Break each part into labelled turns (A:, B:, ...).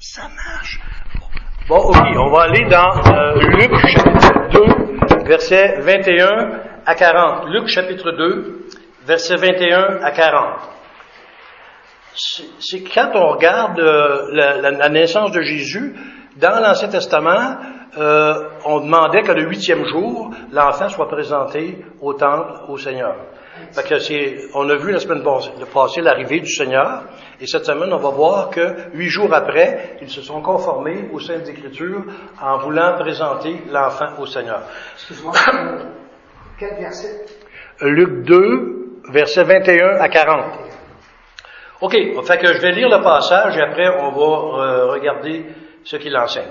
A: Ça marche. Bon, ok, on va aller dans euh, Luc chapitre 2, versets 21 à 40. Luc chapitre 2, versets 21 à 40. C'est quand on regarde euh, la, la, naissance de Jésus, dans l'Ancien Testament, euh, on demandait que le huitième jour, l'enfant soit présenté au temple au Seigneur. Fait que c'est, on a vu la semaine passée l'arrivée du Seigneur, et cette semaine, on va voir que huit jours après, ils se sont conformés aux Saintes Écritures en voulant présenter l'enfant au Seigneur.
B: Excuse-moi, quel verset?
A: Luc 2, versets 21 à 40. OK, fait que je vais lire le passage et après on va euh, regarder ce qu'il enseigne.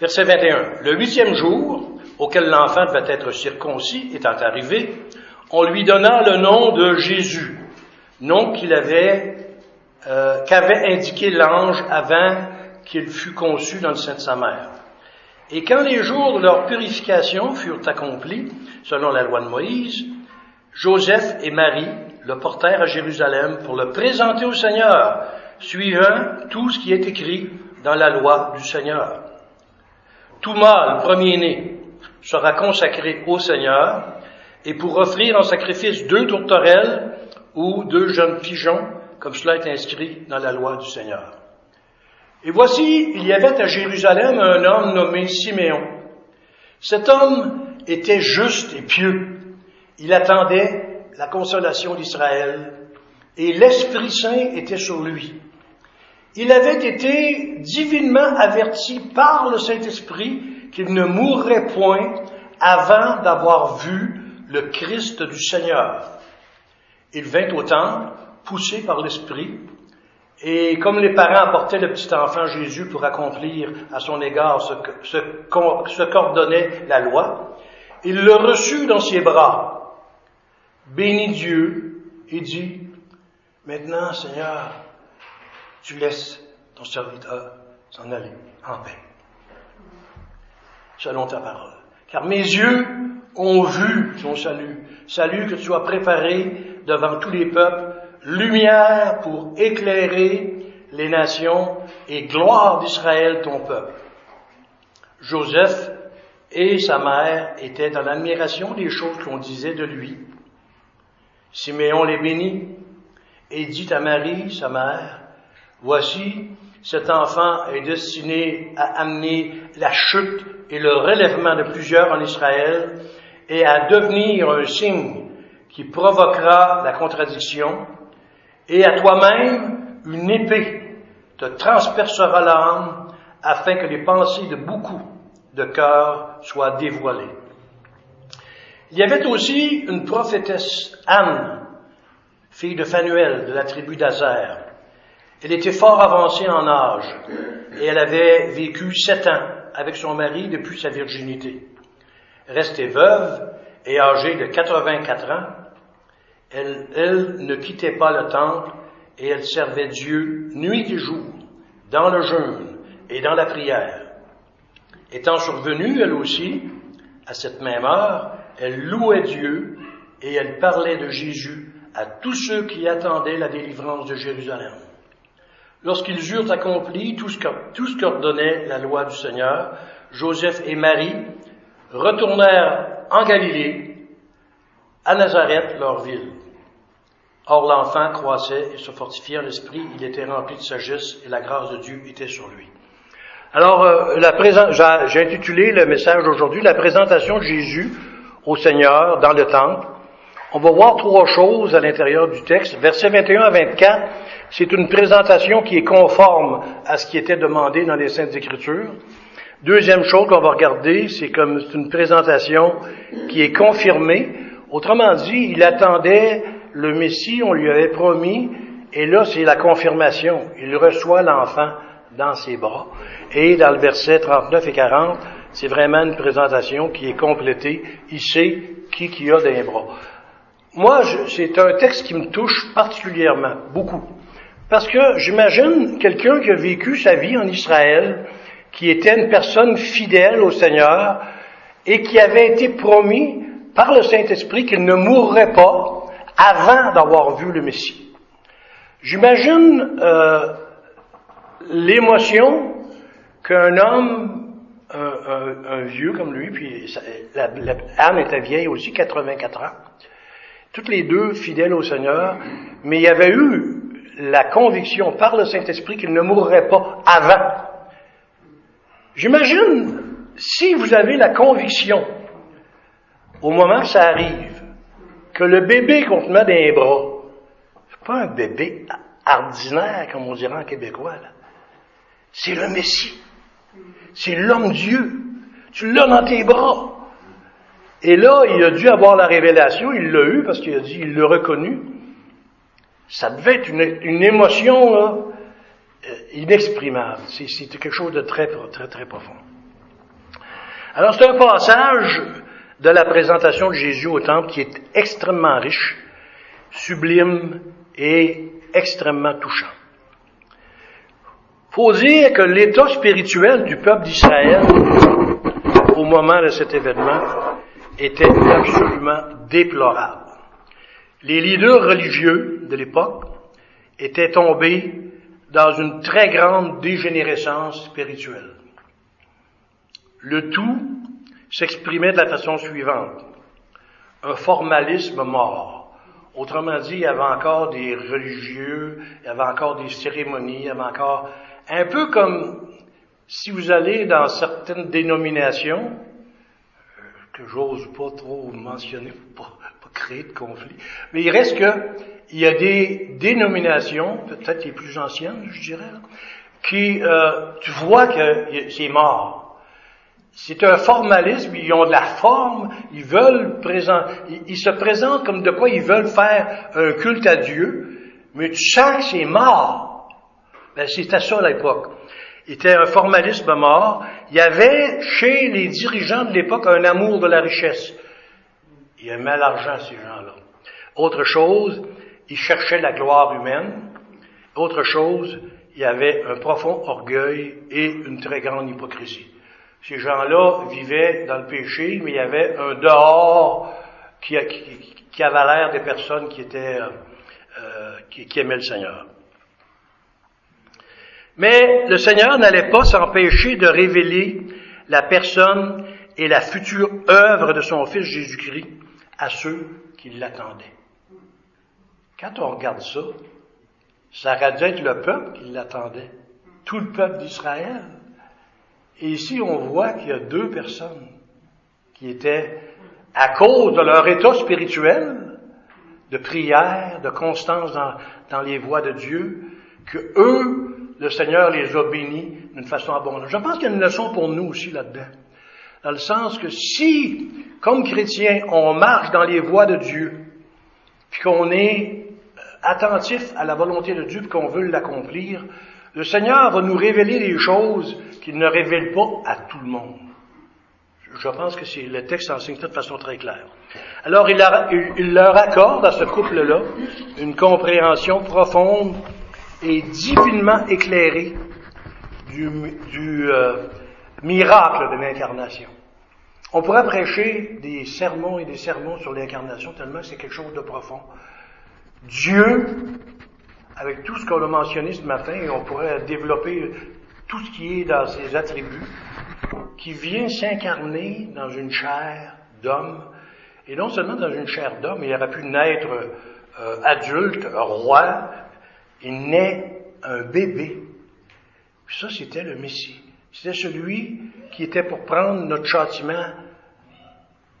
A: Verset 21. Le huitième jour, auquel l'enfant devait être circoncis, étant arrivé, on lui donna le nom de Jésus, nom qu'il avait, euh, qu'avait indiqué l'ange avant qu'il fût conçu dans le sein de sa mère. Et quand les jours de leur purification furent accomplis, selon la loi de Moïse, Joseph et Marie le portèrent à Jérusalem pour le présenter au Seigneur, suivant tout ce qui est écrit dans la loi du Seigneur. Tout mâle premier-né sera consacré au Seigneur, et pour offrir en sacrifice deux tourterelles ou deux jeunes pigeons, comme cela est inscrit dans la loi du Seigneur. Et voici, il y avait à Jérusalem un homme nommé Siméon. Cet homme était juste et pieux. Il attendait la consolation d'Israël et l'Esprit Saint était sur lui. Il avait été divinement averti par le Saint-Esprit qu'il ne mourrait point avant d'avoir vu le Christ du Seigneur. Il vint au temple, poussé par l'Esprit, et comme les parents apportaient le petit enfant Jésus pour accomplir à son égard ce, qu'ordonnait la loi, il le reçut dans ses bras, bénit Dieu et dit, Maintenant, Seigneur, tu laisses ton serviteur s'en aller en paix, selon ta parole. Car mes yeux ont vu ton salut, salut que tu as préparé devant tous les peuples, lumière pour éclairer les nations et gloire d'Israël ton peuple. Joseph et sa mère étaient dans l'admiration des choses qu'on disait de lui. Siméon les bénit et dit à Marie, sa mère, Voici, cet enfant est destiné à amener la chute et le relèvement de plusieurs en Israël et à devenir un signe qui provoquera la contradiction, et à toi-même une épée te transpercera l'âme afin que les pensées de beaucoup de cœurs soient dévoilées. Il y avait aussi une prophétesse, Anne, fille de Phanuel de la tribu d'Azer. Elle était fort avancée en âge et elle avait vécu sept ans avec son mari depuis sa virginité. Restée veuve et âgée de 84 ans, elle, elle ne quittait pas le temple et elle servait Dieu nuit et jour, dans le jeûne et dans la prière. Étant survenue, elle aussi, à cette même heure, elle louait Dieu et elle parlait de Jésus à tous ceux qui attendaient la délivrance de Jérusalem. Lorsqu'ils eurent accompli tout ce qu'ordonnait la loi du Seigneur, Joseph et Marie retournèrent en Galilée, à Nazareth, leur ville. Or l'enfant croissait et se fortifiait en l'esprit, il était rempli de sagesse et la grâce de Dieu était sur lui. Alors, euh, j'ai intitulé le message aujourd'hui La présentation de Jésus au Seigneur dans le temple. On va voir trois choses à l'intérieur du texte. Versets 21 à 24, c'est une présentation qui est conforme à ce qui était demandé dans les Saintes Écritures. Deuxième chose qu'on va regarder, c'est comme une présentation qui est confirmée. Autrement dit, il attendait le Messie, on lui avait promis, et là c'est la confirmation. Il reçoit l'enfant dans ses bras. Et dans le verset 39 et 40, c'est vraiment une présentation qui est complétée. Il sait qui qui a des bras. Moi, c'est un texte qui me touche particulièrement, beaucoup. Parce que j'imagine quelqu'un qui a vécu sa vie en Israël, qui était une personne fidèle au Seigneur et qui avait été promis par le Saint-Esprit qu'il ne mourrait pas avant d'avoir vu le Messie. J'imagine euh, l'émotion qu'un homme, un, vieux comme lui, puis la, Anne était vieille aussi, 84 ans, toutes les deux fidèles au Seigneur, mais il y avait eu la conviction par le Saint-Esprit qu'il ne mourrait pas avant. J'imagine, si vous avez la conviction, au moment que ça arrive, que le bébé qu'on te met dans les bras, c'est pas un bébé ordinaire, comme on dirait en québécois, là. C'est le Messie. C'est l'homme Dieu. Tu l'as dans tes bras. Et là, il a dû avoir la révélation, il l'a eu parce qu'il a dit, il l'a reconnu. Ça devait être une, émotion euh, inexprimable. C'était quelque chose de très, très, très profond. Alors, c'est un passage de la présentation de Jésus au temple qui est extrêmement riche, sublime et extrêmement touchant. Faut dire que l'état spirituel du peuple d'Israël au moment de cet événement était absolument déplorable. Les leaders religieux de l'époque étaient tombés dans une très grande dégénérescence spirituelle. Le tout s'exprimait de la façon suivante. Un formalisme mort. Autrement dit, il y avait encore des religieux, il y avait encore des cérémonies, il y avait encore un peu comme si vous allez dans certaines dénominations, que j'ose pas trop mentionner pour pas, pas, créer de conflit. Mais il reste que il y a des dénominations, peut-être les plus anciennes, je dirais, qui euh, tu vois que c'est mort. C'est un formalisme, ils ont de la forme, ils veulent présenter, ils, se présentent comme de quoi ils veulent faire un culte à Dieu, mais tu sens que c'est mort. Ben, c'était ça à l'époque était un formalisme mort. Il y avait chez les dirigeants de l'époque un amour de la richesse. Ils aimaient l'argent, ces gens-là. Autre chose, ils cherchaient la gloire humaine. Autre chose, il y avait un profond orgueil et une très grande hypocrisie. Ces gens-là vivaient dans le péché, mais il y avait un dehors qui, avait l'air des personnes euh, qui aimaient le Seigneur. Mais le Seigneur n'allait pas s'empêcher de révéler la personne et la future œuvre de son Fils Jésus-Christ à ceux qui l'attendaient. Quand on regarde ça, ça aurait le peuple qui l'attendait, tout le peuple d'Israël. Et ici, on voit qu'il y a deux personnes qui étaient, à cause de leur état spirituel, de prière, de constance dans, dans les voies de Dieu, que eux le Seigneur les a bénis d'une façon abondante. Je pense qu'il y a une leçon pour nous aussi là-dedans. Dans le sens que si, comme chrétiens, on marche dans les voies de Dieu, puis qu'on est attentif à la volonté de Dieu, qu'on veut l'accomplir, le Seigneur va nous révéler des choses qu'il ne révèle pas à tout le monde. Je pense que c'est, le texte enseigne ça de façon très claire. Alors, il, il leur accorde à ce couple-là une compréhension profonde et divinement éclairé du, euh, miracle de l'incarnation. On pourrait prêcher des sermons et des sermons sur l'incarnation tellement c'est quelque chose de profond. Dieu, avec tout ce qu'on a mentionné ce matin, et on pourrait développer tout ce qui est dans ses attributs, qui vient s'incarner dans une chair d'homme, et non seulement dans une chair d'homme, il aurait pu naître euh, adulte, roi, il naît un bébé. Puis ça, c'était le Messie. C'était celui qui était pour prendre notre châtiment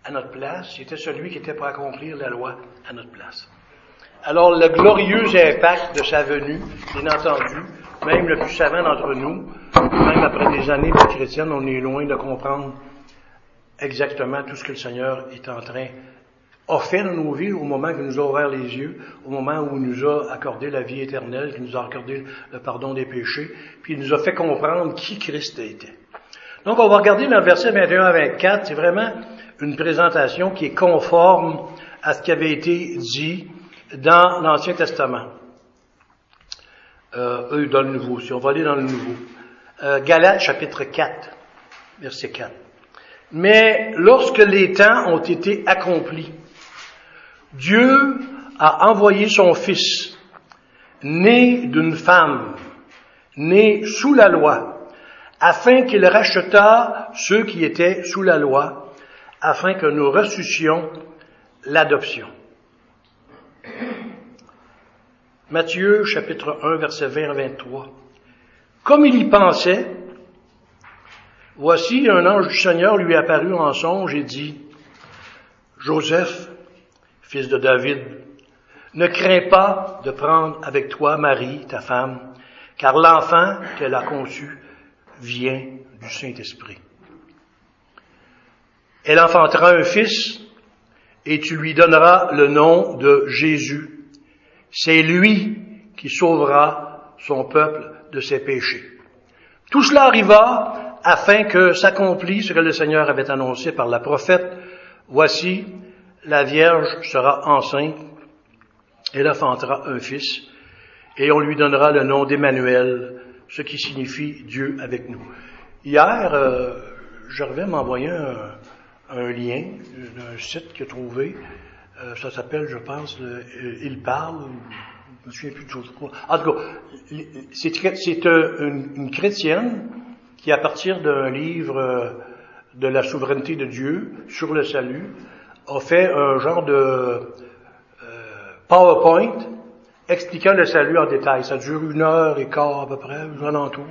A: à notre place. C'était celui qui était pour accomplir la loi à notre place. Alors, le glorieux impact de sa venue, bien entendu, même le plus savant d'entre nous, même après des années de chrétienne, on est loin de comprendre exactement tout ce que le Seigneur est en train offert dans nos vies au moment qu'il nous a ouvert les yeux, au moment où il nous a accordé la vie éternelle, qu'il nous a accordé le pardon des péchés, puis il nous a fait comprendre qui Christ était. Donc on va regarder dans le verset 21 à 24, c'est vraiment une présentation qui est conforme à ce qui avait été dit dans l'Ancien Testament. Euh, dans le Nouveau, si on va aller dans le Nouveau. Euh, Galates chapitre 4, verset 4. Mais lorsque les temps ont été accomplis, Dieu a envoyé son Fils, né d'une femme, né sous la loi, afin qu'il rachetât ceux qui étaient sous la loi, afin que nous ressuscions l'adoption. Matthieu chapitre 1 verset 20 à 23. Comme il y pensait, voici un ange du Seigneur lui apparut en songe et dit, Joseph, fils de David, ne crains pas de prendre avec toi Marie, ta femme, car l'enfant qu'elle a conçu vient du Saint-Esprit. Elle enfantera un fils et tu lui donneras le nom de Jésus. C'est lui qui sauvera son peuple de ses péchés. Tout cela arriva afin que s'accomplisse ce que le Seigneur avait annoncé par la prophète. Voici, la Vierge sera enceinte, elle enfantera un fils, et on lui donnera le nom d'Emmanuel, ce qui signifie Dieu avec nous. Hier, euh, Gervais m'a envoyé un, un lien d'un site qu'il a trouvé. Euh, ça s'appelle, je pense, le, Il parle. Je me souviens plus de choses. En tout cas, c'est une, chrétienne qui, à partir d'un livre euh, de la souveraineté de Dieu sur le salut, a fait un genre de euh, PowerPoint expliquant le salut en détail. Ça dure une heure et quart à peu près, un entour.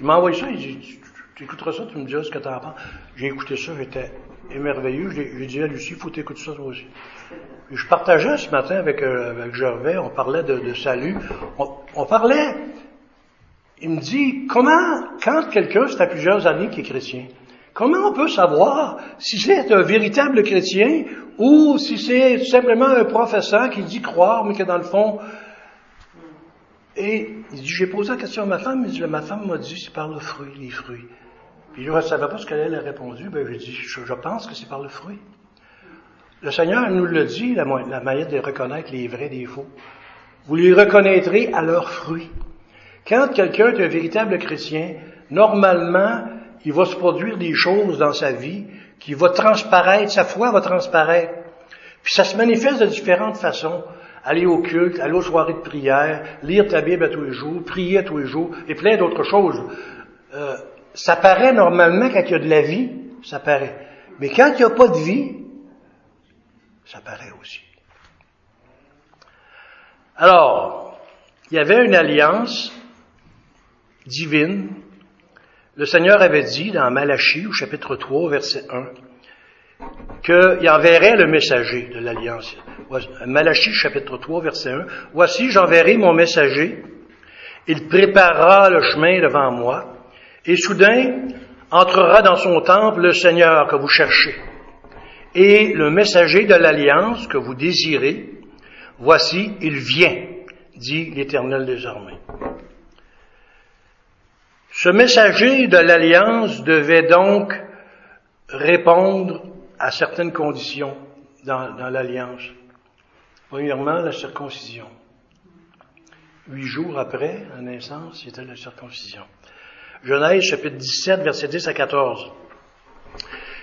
A: Il m'a envoyé ça, il dit, tu écouteras ça, tu me diras ce que tu en penses. J'ai écouté ça, j'étais émerveilleux. J'ai dit à Lucie, il faut t'écouter ça toi aussi. je partageais ce matin avec, euh, avec Gervais, on parlait de, salut. On, parlait, il me dit, comment, quand quelqu'un, c'est à plusieurs années qui est chrétien, comment on peut savoir si c'est un véritable chrétien ou si c'est simplement un professeur qui dit croire, mais que dans le fond, et il dit, j'ai posé la question à ma femme, dit, ma femme m'a dit, c'est par le fruit, les fruits. Puis je ne savais pas ce qu'elle a répondu, ben j'ai dit, je, pense que c'est par le fruit. Le Seigneur nous le dit, la, manière de reconnaître les vrais des faux. Vous les reconnaîtrez à leurs fruits. Quand quelqu'un est un véritable chrétien, normalement, il va se produire des choses dans sa vie qui vont transparaître, sa foi va transparaître. Puis ça se manifeste de différentes façons. Aller au culte, aller aux soirées de prière, lire ta Bible à tous les jours, prier à tous les jours, et plein d'autres choses. Euh, ça paraît normalement quand il y a de la vie, ça paraît. Mais quand il n'y a pas de vie, ça paraît aussi. Alors, il y avait une alliance divine. Le Seigneur avait dit dans Malachie, au chapitre 3, verset 1, qu'il enverrait le messager de l'alliance. Malachie, chapitre 3, verset 1. Voici, j'enverrai mon messager. Il préparera le chemin devant moi. Et soudain, entrera dans son temple le Seigneur que vous cherchez. Et le messager de l'alliance que vous désirez, voici, il vient, dit l'Éternel des armées. Ce messager de l'alliance devait donc répondre à certaines conditions dans, l'alliance. Premièrement, la circoncision. Huit jours après la naissance, c'était la circoncision. Genèse chapitre 17, verset 10 à 14.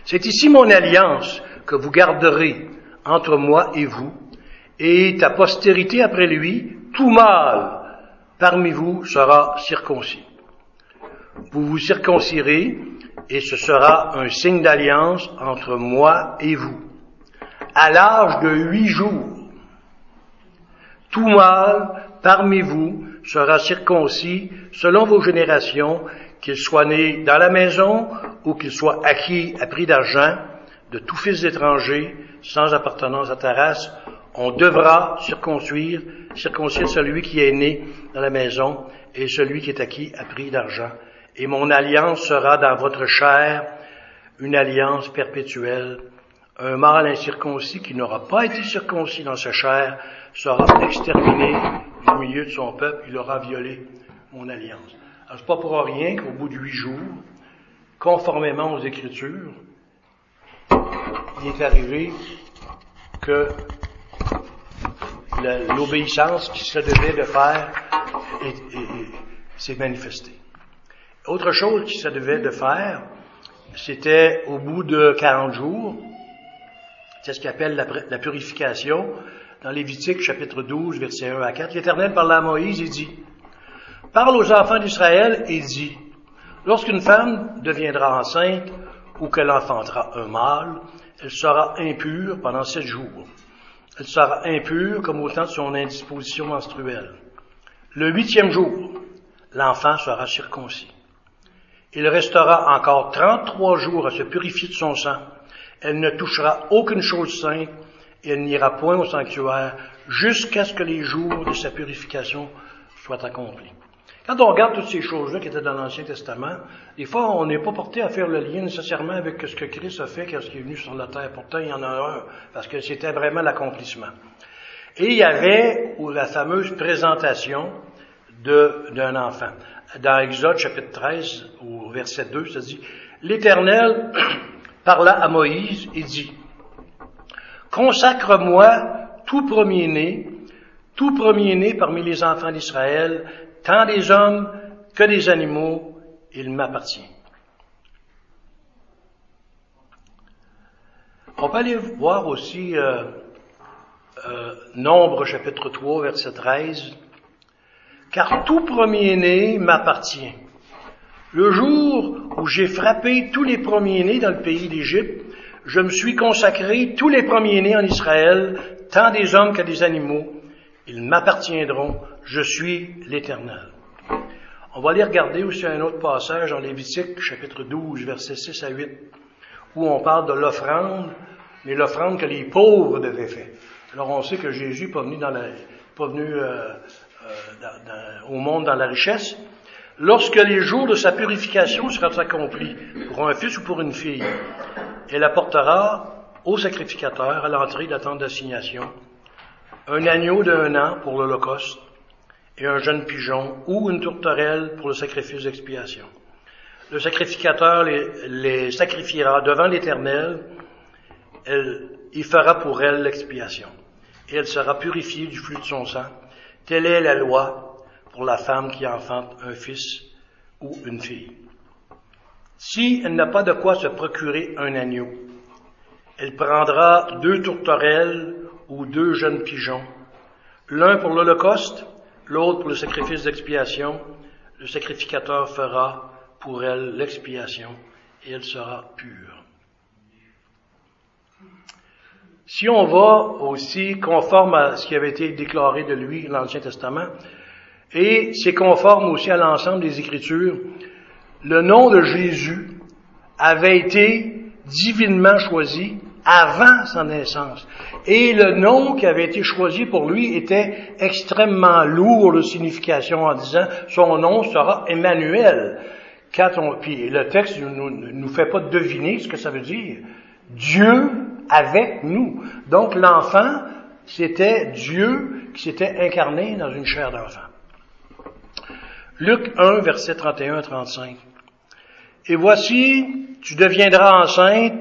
A: C'est ici mon alliance que vous garderez entre moi et vous, et ta postérité après lui, tout mâle parmi vous sera circoncis. Vous vous circoncirez, et ce sera un signe d'alliance entre moi et vous. À l'âge de huit jours, tout mâle parmi vous sera circoncis selon vos générations, qu'il soit né dans la maison ou qu'il soit acquis à prix d'argent, de tout fils étranger, sans appartenance à ta race, on devra circoncire celui qui est né dans la maison et celui qui est acquis à prix d'argent. Et mon alliance sera dans votre chair une alliance perpétuelle. Un mâle incirconcis qui n'aura pas été circoncis dans sa chair sera exterminé du milieu de son peuple. Il aura violé mon alliance. Alors, c'est pas pour rien qu'au bout de huit jours, conformément aux Écritures, il est arrivé que l'obéissance qui se devait de faire s'est manifestée. Autre chose qui se devait de faire, c'était au bout de 40 jours, c'est ce qu'on appelle la, la, purification. Dans Lévitique chapitre 12, verset 1 à 4, l'Éternel parla à Moïse et dit, parle aux enfants d'Israël et dit, lorsqu'une femme deviendra enceinte ou qu'elle enfantera un mâle, elle sera impure pendant sept jours. Elle sera impure comme au temps de son indisposition menstruelle. Le huitième jour, l'enfant sera circoncis. Il restera encore trente-trois jours à se purifier de son sang. Elle ne touchera aucune chose sainte et elle n'ira point au sanctuaire jusqu'à ce que les jours de sa purification soient accomplis. Quand on regarde toutes ces choses-là qui étaient dans l'Ancien Testament, des fois, on n'est pas porté à faire le lien nécessairement avec ce que Christ a fait quand il est venu sur la terre. Pourtant, il y en a un, parce que c'était vraiment l'accomplissement. Et il y avait la fameuse présentation d'un enfant. Dans Exode chapitre 13, au verset 2, ça dit, L'Éternel parla à Moïse et dit, Consacre-moi tout premier-né, tout premier-né parmi les enfants d'Israël, tant des hommes que des animaux, il m'appartient. On peut aller voir aussi euh, euh, Nombre chapitre 3 verset 13. Car tout premier-né m'appartient. Le jour où j'ai frappé tous les premiers-nés dans le pays d'Égypte, je me suis consacré tous les premiers-nés en Israël, tant des hommes que des animaux. Ils m'appartiendront je suis l'Éternel. On va aller regarder aussi un autre passage dans Lévitique, chapitre 12, versets 6 à 8, où on parle de l'offrande, mais l'offrande que les pauvres devaient faire. Alors on sait que Jésus n'est pas venu, dans la, pas venu euh, euh, au monde dans la richesse. Lorsque les jours de sa purification seront accomplis, pour un fils ou pour une fille, elle apportera au sacrificateur à l'entrée de la tente d'assignation un agneau d'un an pour l'Holocauste, et un jeune pigeon ou une tourterelle pour le sacrifice d'expiation. Le sacrificateur les, sacrifiera devant l'Éternel, il fera pour elle l'expiation, et elle sera purifiée du flux de son sang. Telle est la loi pour la femme qui enfante un fils ou une fille. Si elle n'a pas de quoi se procurer un agneau, elle prendra deux tourterelles ou deux jeunes pigeons, l'un pour l'Holocauste l'autre pour le sacrifice d'expiation, le sacrificateur fera pour elle l'expiation et elle sera pure. Si on va aussi conforme à ce qui avait été déclaré de lui dans l'Ancien Testament, et c'est conforme aussi à l'ensemble des Écritures, le nom de Jésus avait été divinement choisi avant sa naissance. Et le nom qui avait été choisi pour lui était extrêmement lourd de signification en disant son nom sera Emmanuel. Quand on, puis le texte ne nous, nous fait pas deviner ce que ça veut dire. Dieu avec nous. Donc l'enfant, c'était Dieu qui s'était incarné dans une chair d'enfant. Luc 1, verset 31 à 35. Et voici, tu deviendras enceinte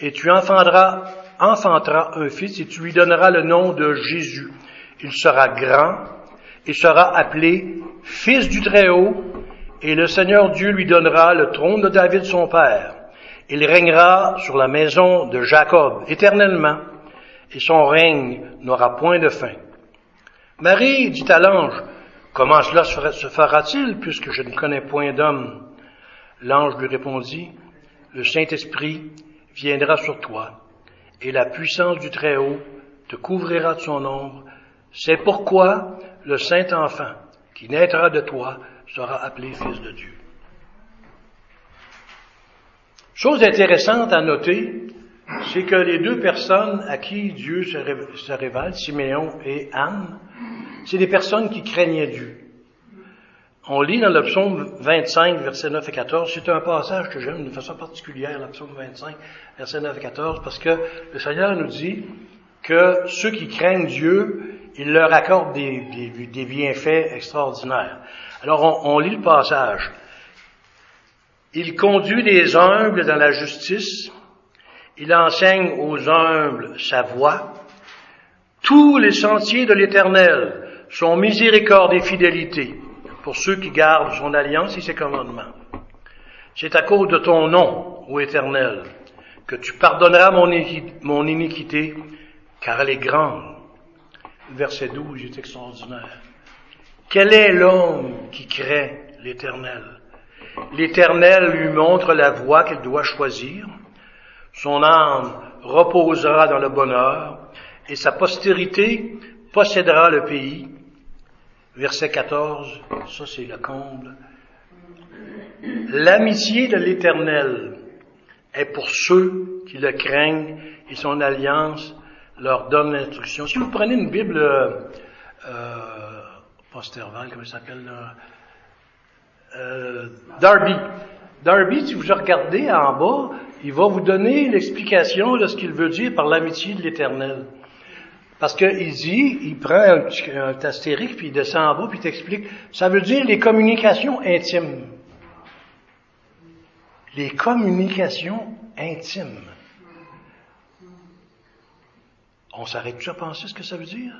A: et tu enfanteras, enfanteras un fils et tu lui donneras le nom de Jésus. Il sera grand et sera appelé Fils du Très-Haut et le Seigneur Dieu lui donnera le trône de David son père. Il régnera sur la maison de Jacob éternellement et son règne n'aura point de fin. Marie dit à l'ange, Comment cela se fera-t-il puisque je ne connais point d'homme? L'ange lui répondit, Le Saint-Esprit viendra sur toi, et la puissance du Très-Haut te couvrira de son ombre. C'est pourquoi le Saint Enfant qui naîtra de toi sera appelé Fils de Dieu. Chose intéressante à noter, c'est que les deux personnes à qui Dieu se révèle, Siméon et Anne, c'est des personnes qui craignaient Dieu. On lit dans le psaume 25, versets 9 et 14, c'est un passage que j'aime d'une façon particulière, le psaume 25, versets 9 et 14, parce que le Seigneur nous dit que ceux qui craignent Dieu, il leur accorde des, des, bienfaits extraordinaires. Alors on, on lit le passage. Il conduit les humbles dans la justice, il enseigne aux humbles sa voie. Tous les sentiers de l'Éternel sont miséricorde et fidélité pour ceux qui gardent son alliance et ses commandements. C'est à cause de ton nom, ô Éternel, que tu pardonneras mon, iniquité, car elle est grande. verset 12 est extraordinaire. Quel est l'homme qui craint l'Éternel? L'Éternel lui montre la voie qu'il doit choisir. Son âme reposera dans le bonheur et sa postérité possédera le pays. Verset 14, ça c'est le comble. L'amitié de l'Éternel est pour ceux qui le craignent et son alliance leur donne l'instruction. Si vous prenez une Bible, euh, euh comment ça s'appelle euh, Darby. Darby, si vous regardez en bas, il va vous donner l'explication de ce qu'il veut dire par l'amitié de l'Éternel. Parce qu'il dit, il prend un, un astérique, puis il descend en bas, puis il t'explique. Ça veut dire les communications intimes. Les communications intimes. On s'arrête tout à penser ce que ça veut dire?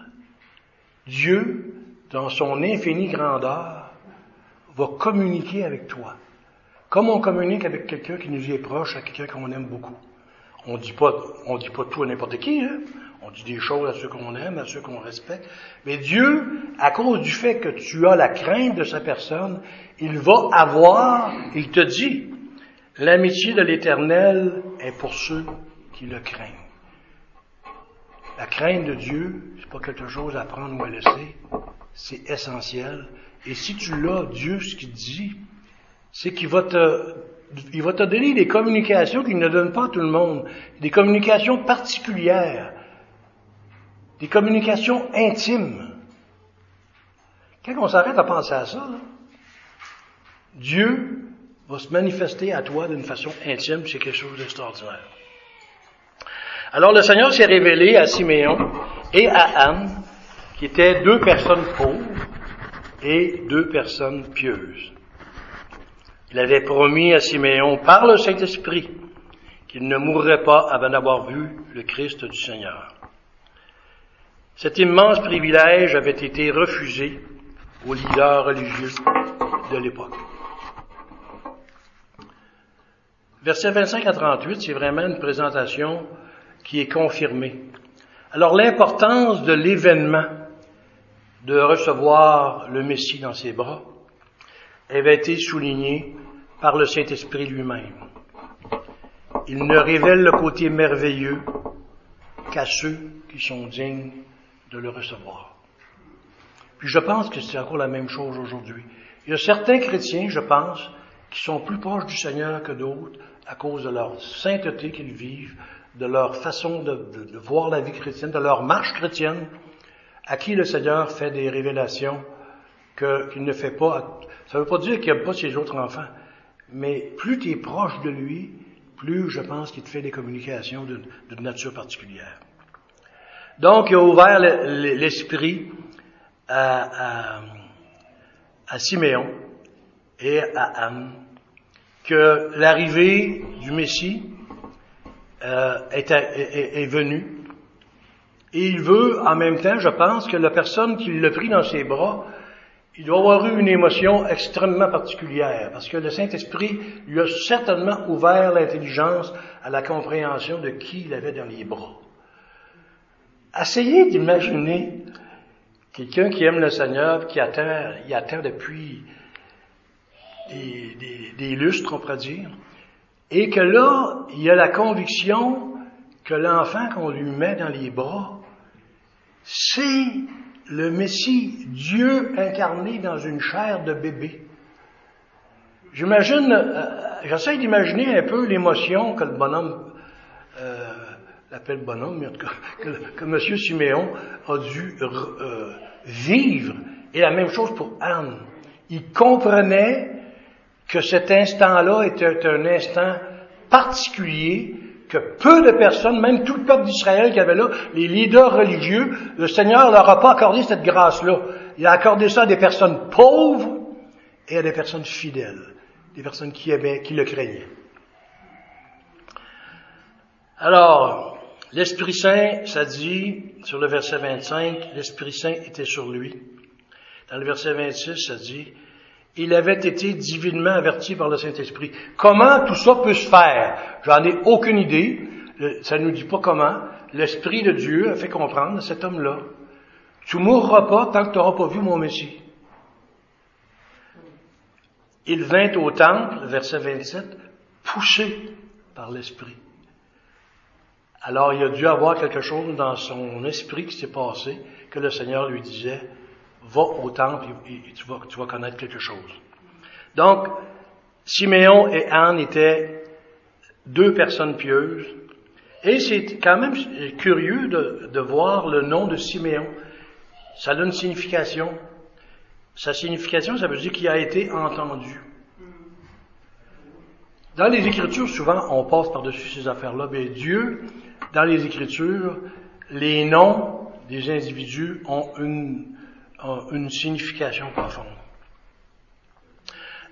A: Dieu, dans son infinie grandeur, va communiquer avec toi. Comme on communique avec quelqu'un qui nous est proche, à quelqu'un qu'on aime beaucoup. On dit pas, on dit pas tout à n'importe qui, hein? On dit des choses à ceux qu'on aime, à ceux qu'on respecte. Mais Dieu, à cause du fait que tu as la crainte de sa personne, il va avoir, il te dit, l'amitié de l'éternel est pour ceux qui le craignent. La crainte de Dieu, c'est pas quelque chose à prendre ou à laisser. C'est essentiel. Et si tu l'as, Dieu, ce qu'il dit, c'est qu'il va te, il va te donner des communications qu'il ne donne pas à tout le monde. Des communications particulières. Des communications intimes. Quand on s'arrête à penser à ça, Dieu va se manifester à toi d'une façon intime, c'est quelque chose d'extraordinaire. Alors le Seigneur s'est révélé à Siméon et à Anne, qui étaient deux personnes pauvres, et deux personnes pieuses. Il avait promis à Siméon par le Saint-Esprit qu'il ne mourrait pas avant d'avoir vu le Christ du Seigneur. Cet immense privilège avait été refusé aux leaders religieux de l'époque. Verset 25 à 38, c'est vraiment une présentation qui est confirmée. Alors l'importance de l'événement de recevoir le Messie dans ses bras avait été souligné par le Saint-Esprit lui-même. Il ne révèle le côté merveilleux qu'à ceux qui sont dignes de le recevoir. Puis je pense que c'est encore la même chose aujourd'hui. Il y a certains chrétiens, je pense, qui sont plus proches du Seigneur que d'autres à cause de leur sainteté qu'ils vivent, de leur façon de, voir la vie chrétienne, de leur marche chrétienne, à qui le Seigneur fait des révélations qu'il ne fait pas. Ça ne veut pas dire qu'il n'aime pas ses autres enfants, mais plus tu es proche de lui, plus je pense qu'il te fait des communications de, nature particulière. Donc, il a ouvert l'esprit à, à, Siméon et à Anne que l'arrivée du Messie euh, est, est, venue et il veut, en même temps, je pense, que la personne qui l'a pris dans ses bras, il doit avoir eu une émotion extrêmement particulière, parce que le Saint-Esprit lui a certainement ouvert l'intelligence à la compréhension de qui il avait dans les bras. Essayez d'imaginer quelqu'un qui aime le Seigneur, qui attend, il attend depuis des, des, des lustres, on pourrait dire, et que là, il a la conviction que l'enfant qu'on lui met dans les bras, c'est le Messie, Dieu incarné dans une chair de bébé. J'imagine, euh, j'essaie d'imaginer un peu l'émotion que le bonhomme, euh, l'appelle bonhomme, mais en tout cas, que, que M. Siméon a dû euh, vivre. Et la même chose pour Anne. Il comprenait que cet instant-là était un instant particulier que peu de personnes, même tout le peuple d'Israël qui avait là, les leaders religieux, le Seigneur leur a pas accordé cette grâce-là. Il a accordé ça à des personnes pauvres et à des personnes fidèles, des personnes qui aimaient, qui le craignaient. Alors, l'Esprit Saint, ça dit, sur le verset 25, l'Esprit Saint était sur lui. Dans le verset 26, ça dit, il avait été divinement averti par le Saint-Esprit. Comment tout ça peut se faire? J'en ai aucune idée. Ça ne nous dit pas comment. L'Esprit de Dieu a fait comprendre à cet homme-là. Tu mourras pas tant que tu n'auras pas vu mon Messie. Il vint au temple, verset 27, poussé par l'Esprit. Alors il a dû avoir quelque chose dans son esprit qui s'est passé, que le Seigneur lui disait, va au temple et, tu, vas, tu vas connaître quelque chose. Donc, Siméon et Anne étaient deux personnes pieuses, et c'est quand même curieux de, de, voir le nom de Siméon. Ça a une signification. Sa signification, ça veut dire qu'il a été entendu. Dans les Écritures, souvent, on passe par-dessus ces affaires-là, mais Dieu, dans les Écritures, les noms des individus ont une, ont une signification profonde.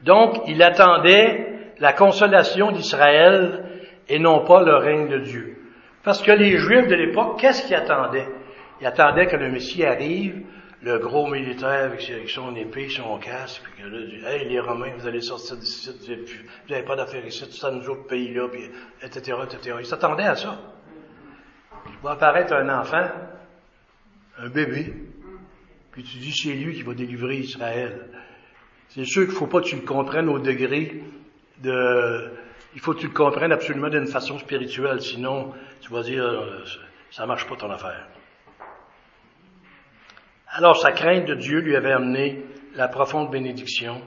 A: Donc, il attendait la consolation d'Israël et non pas le règne de Dieu. Parce que les Juifs de l'époque, qu'est-ce qu'ils attendaient? Ils attendaient que le Messie arrive, le gros militaire avec son épée, son casque, puis que là, hey, les Romains, vous allez sortir d'ici, vous n'avez pas d'affaires ici, tout ça nous autres pays-là, etc., etc. Ils s'attendaient à ça. Va apparaître un enfant, un bébé, puis tu dis c'est lui qui va délivrer Israël. C'est sûr qu'il ne faut pas que tu le comprennes au degré de, il faut que tu le comprennes absolument d'une façon spirituelle, sinon tu vas dire, euh, ça marche pas ton affaire. Alors sa crainte de Dieu lui avait amené la profonde bénédiction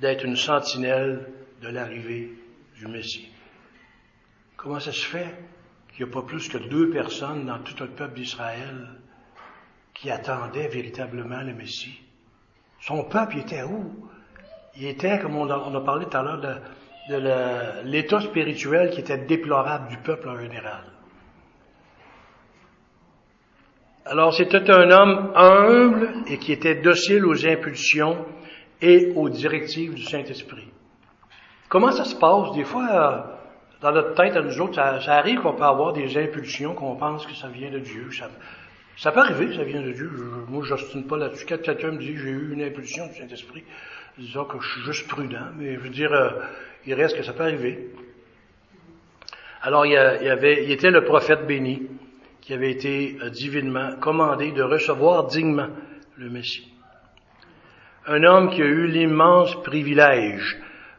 A: d'être une sentinelle de l'arrivée du Messie. Comment ça se fait? Qu'il n'y a pas plus que deux personnes dans tout le peuple d'Israël qui attendaient véritablement le Messie? Son peuple était où? Il était, comme on a, parlé tout à l'heure, de, de l'état spirituel qui était déplorable du peuple en général. Alors c'était un homme humble et qui était docile aux impulsions et aux directives du Saint-Esprit. Comment ça se passe? Des fois, euh, dans notre tête à nous autres, ça, arrive qu'on peut avoir des impulsions, qu'on pense que ça vient de Dieu. Ça, ça peut arriver, ça vient de Dieu. moi, je n'ostine pas là-dessus. Quand quelqu'un me dit j'ai eu une impulsion du Saint-Esprit, disons que je suis juste prudent, mais je veux dire, euh, il reste que ça peut arriver. Alors, il, y avait, il était le prophète béni qui avait été euh, divinement commandé de recevoir dignement le Messie. Un homme qui a eu l'immense privilège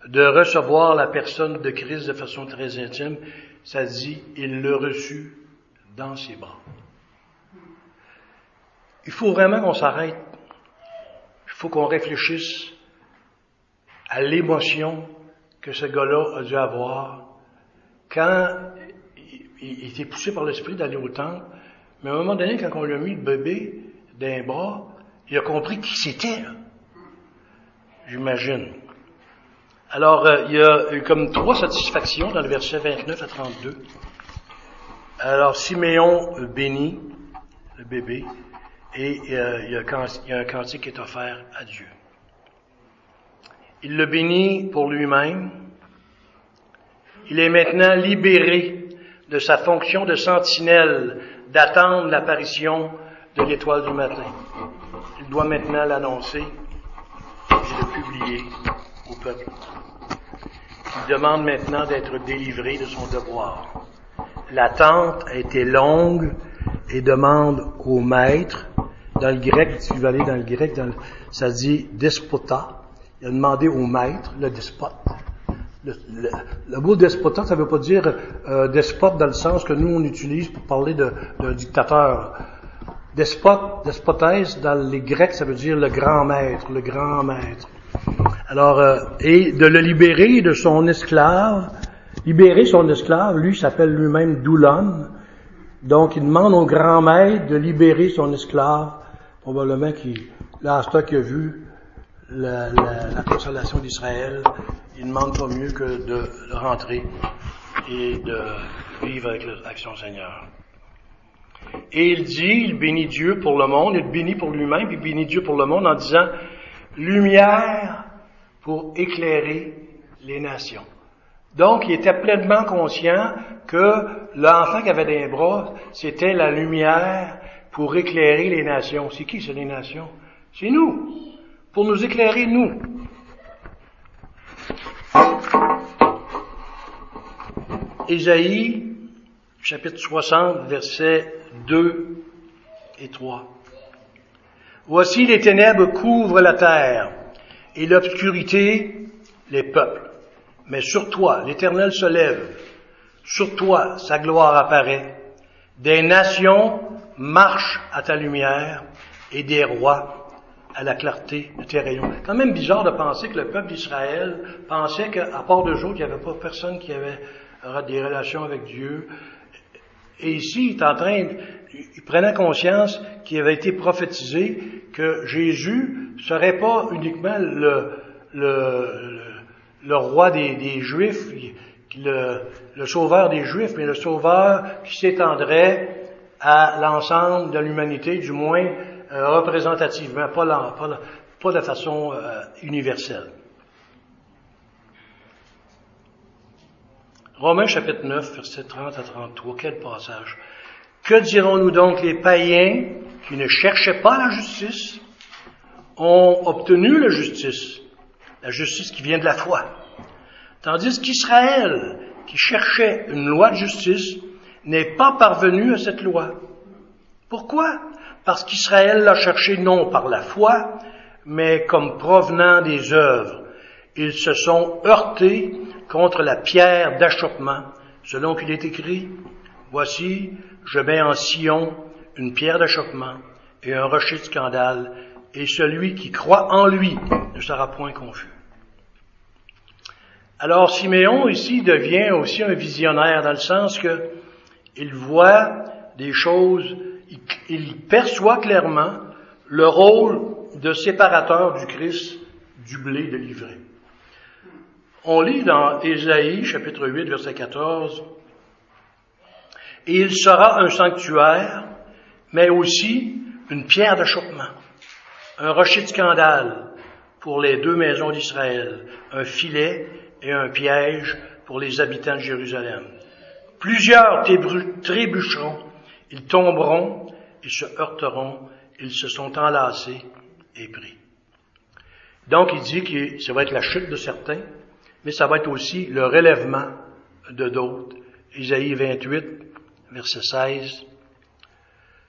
A: de recevoir la personne de Christ de façon très intime, ça dit, il le reçut dans ses bras. Il faut vraiment qu'on s'arrête. Il faut qu'on réfléchisse à l'émotion que ce gars-là a dû avoir quand il, était poussé par l'esprit d'aller au temple, mais à un moment donné, quand on lui a mis le bébé d'un bras, il a compris qui c'était. J'imagine. Alors, euh, il y a eu comme trois satisfactions dans le verset 29 à 32. Alors, Siméon bénit le bébé et euh, il, y a, il y a un cantique qui est offert à Dieu. Il le bénit pour lui-même. Il est maintenant libéré de sa fonction de sentinelle, d'attendre l'apparition de l'étoile du matin. Il doit maintenant l'annoncer et le publier au peuple. Il demande maintenant d'être délivré de son devoir. L'attente a été longue et demande au maître, dans le grec, si vous allez dans le grec, ça dit despota, il a demandé au maître, le despote. Le, mot despotat, ça ne veut pas dire euh, despote dans le sens que nous on utilise pour parler d'un dictateur. Despote, despotesse, dans les Grecs, ça veut dire le grand maître, le grand maître. Alors, euh, et de le libérer de son esclave, libérer son esclave, lui s'appelle lui-même Doulon. Donc, il demande au grand maître de libérer son esclave, probablement qu'il, là, qu'il a vu la, la, consolation d'Israël, il ne demande pas mieux que de rentrer et de vivre avec, avec son Seigneur. Et il dit, il bénit Dieu pour le monde, il bénit pour lui-même, puis il bénit Dieu pour le monde en disant, lumière pour éclairer les nations. Donc, il était pleinement conscient que l'enfant qui avait des bras, c'était la lumière pour éclairer les nations. C'est qui, c'est les nations? C'est nous pour nous éclairer, nous. Ésaïe, chapitre 60, versets 2 et 3. Voici les ténèbres couvrent la terre, et l'obscurité les peuples. Mais sur toi, l'Éternel se lève. Sur toi, sa gloire apparaît. Des nations marchent à ta lumière et des rois à la clarté de tes rayons. Quand même bizarre de penser que le peuple d'Israël pensait qu'à part deux jours, il n'y avait pas personne qui avait des relations avec Dieu. Et ici, il est en train, il prenait conscience qu'il avait été prophétisé que Jésus serait pas uniquement le, le, le, roi des, Juifs, le, le, sauveur des Juifs, mais le sauveur qui s'étendrait à l'ensemble de l'humanité, du moins euh, représentativement, pas, pas, pas, de façon euh, universelle. Romains chapitre 9, verset 30 à 33, quel passage. Que dirons-nous donc les païens qui ne cherchaient pas la justice ont obtenu la justice, la justice qui vient de la foi. Tandis qu'Israël, qui cherchait une loi de justice, n'est pas parvenu à cette loi. Pourquoi? Parce qu'Israël l'a cherché non par la foi, mais comme provenant des œuvres. Ils se sont heurtés contre la pierre d'achoppement, selon qu'il est écrit, Voici, je mets en Sion une pierre d'achoppement et un rocher de scandale, et celui qui croit en lui ne sera point confus. Alors Siméon ici devient aussi un visionnaire dans le sens que il voit des choses, il, perçoit clairement le rôle de séparateur du Christ du blé de l'ivraie. On lit dans Ésaïe chapitre 8 verset 14, Et il sera un sanctuaire, mais aussi une pierre d'achoppement un rocher de scandale pour les deux maisons d'Israël, un filet et un piège pour les habitants de Jérusalem. Plusieurs trébucheront, ils tomberont, ils se heurteront, ils se sont enlacés et pris. Donc il dit que ça va être la chute de certains, mais ça va être aussi le relèvement de d'autres. Isaïe 28, verset 16.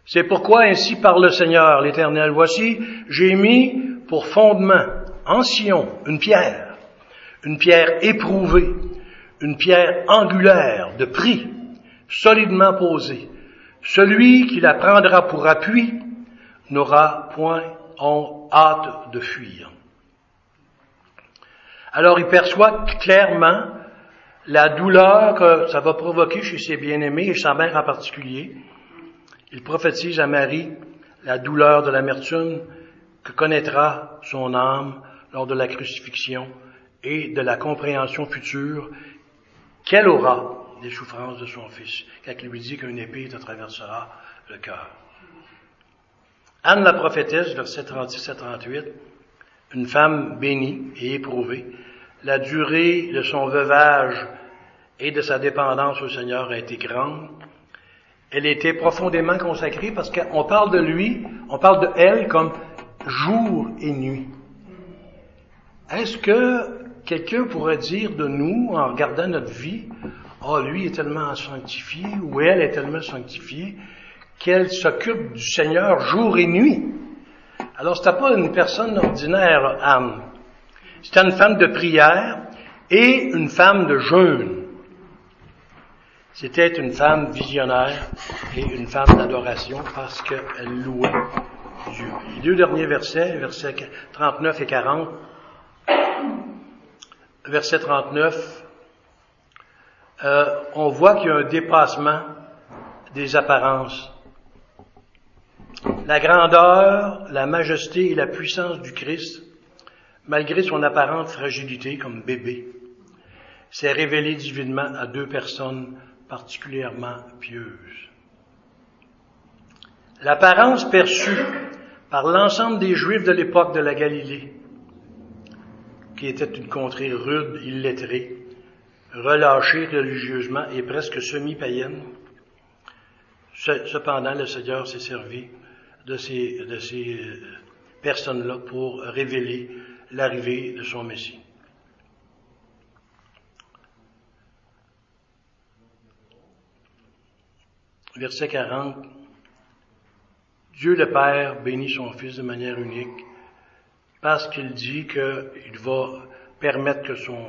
A: C'est pourquoi ainsi parle le Seigneur l'Éternel. Voici, j'ai mis pour fondement en Sion une pierre, une pierre éprouvée, une pierre angulaire de prix, solidement posée. Celui qui la prendra pour appui n'aura point en hâte de fuir. Alors il perçoit clairement la douleur que ça va provoquer chez ses bien-aimés et sa mère en particulier, il prophétise à Marie la douleur de l'amertume que connaîtra son âme lors de la crucifixion et de la compréhension future qu'elle aura des souffrances de son fils, quand il lui dit qu'une épée te traversera le cœur. Anne la prophétesse, verset 36 à 38, une femme bénie et éprouvée, la durée de son veuvage et de sa dépendance au Seigneur a été grande, elle était profondément consacrée parce qu'on parle de lui, on parle de elle comme jour et nuit. Est-ce que quelqu'un pourrait dire de nous, en regardant notre vie, oh, lui est tellement sanctifié ou elle est tellement sanctifiée qu'elle s'occupe du Seigneur jour et nuit? Alors, c'était pas une personne ordinaire, Anne. C'était une femme de prière et une femme de jeûne. C'était une femme visionnaire et une femme d'adoration parce qu'elle louait Dieu. Les deux derniers versets, versets 39 et 40. Verset 39, euh, on voit qu'il y a un dépassement des apparences. La grandeur, la majesté et la puissance du Christ, malgré son apparente fragilité comme bébé, s'est révélé divinement à deux personnes particulièrement pieuse. L'apparence perçue par l'ensemble des Juifs de l'époque de la Galilée, qui était une contrée rude, illettrée, relâchée religieusement et presque semi-païenne, cependant le Seigneur s'est servi de ces, de ces personnes-là pour révéler l'arrivée de son Messie. verset 40, Dieu le Père bénit son Fils de manière unique parce qu'il dit qu'il va permettre que son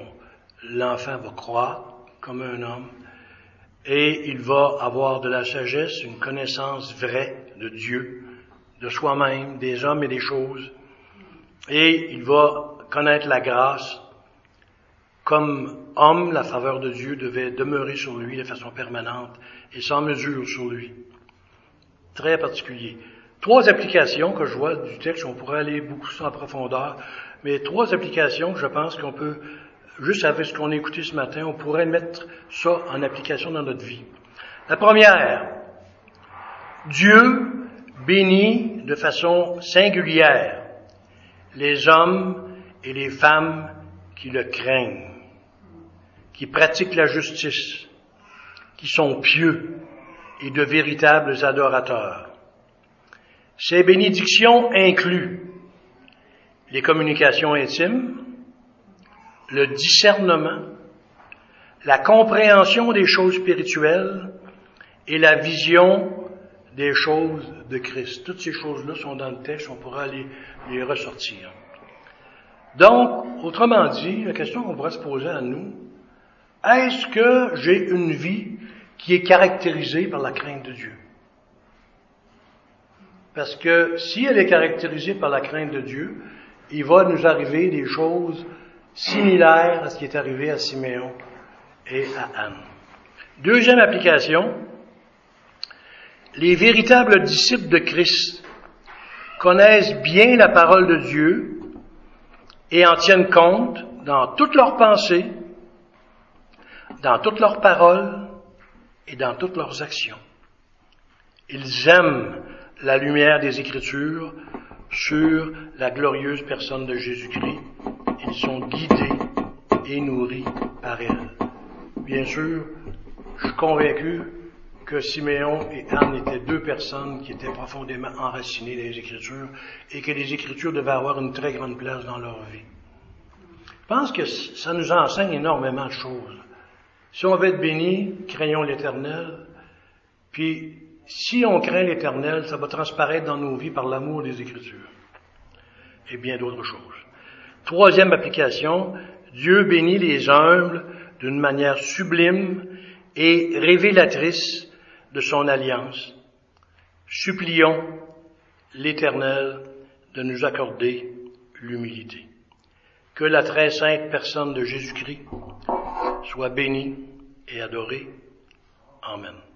A: l'enfant va croire comme un homme et il va avoir de la sagesse, une connaissance vraie de Dieu, de soi-même, des hommes et des choses, et il va connaître la grâce. Comme homme, la faveur de Dieu devait demeurer sur lui de façon permanente et sans mesure sur lui. Très particulier. Trois applications que je vois du texte, on pourrait aller beaucoup en profondeur, mais trois applications que je pense qu'on peut, juste avec ce qu'on a écouté ce matin, on pourrait mettre ça en application dans notre vie. La première, Dieu bénit de façon singulière les hommes et les femmes qui le craignent, qui pratiquent la justice, qui sont pieux et de véritables adorateurs. Ces bénédictions incluent les communications intimes, le discernement, la compréhension des choses spirituelles et la vision des choses de Christ. Toutes ces choses-là sont dans le texte, on pourra les, ressortir. Donc, autrement dit, la question qu'on pourrait se poser à nous, est-ce que j'ai une vie qui est caractérisée par la crainte de Dieu? Parce que si elle est caractérisée par la crainte de Dieu, il va nous arriver des choses similaires à ce qui est arrivé à Siméon et à Anne. Deuxième application, les véritables disciples de Christ connaissent bien la parole de Dieu et en tiennent compte dans toutes leurs pensées, dans toutes leurs paroles et dans toutes leurs actions. Ils aiment la lumière des Écritures sur la glorieuse personne de Jésus-Christ. Ils sont guidés et nourris par elle. Bien sûr, je suis convaincu que Siméon et Anne étaient deux personnes qui étaient profondément enracinées dans les Écritures et que les Écritures devaient avoir une très grande place dans leur vie. Je pense que ça nous enseigne énormément de choses. Si on veut être béni, craignons l'Éternel, puis si on craint l'Éternel, ça va transparaître dans nos vies par l'amour des Écritures et bien d'autres choses. Troisième application, Dieu bénit les humbles d'une manière sublime et révélatrice de son alliance. Supplions l'Éternel de nous accorder l'humilité. Que la très sainte personne de Jésus-Christ soit bénie et adorée. Amen.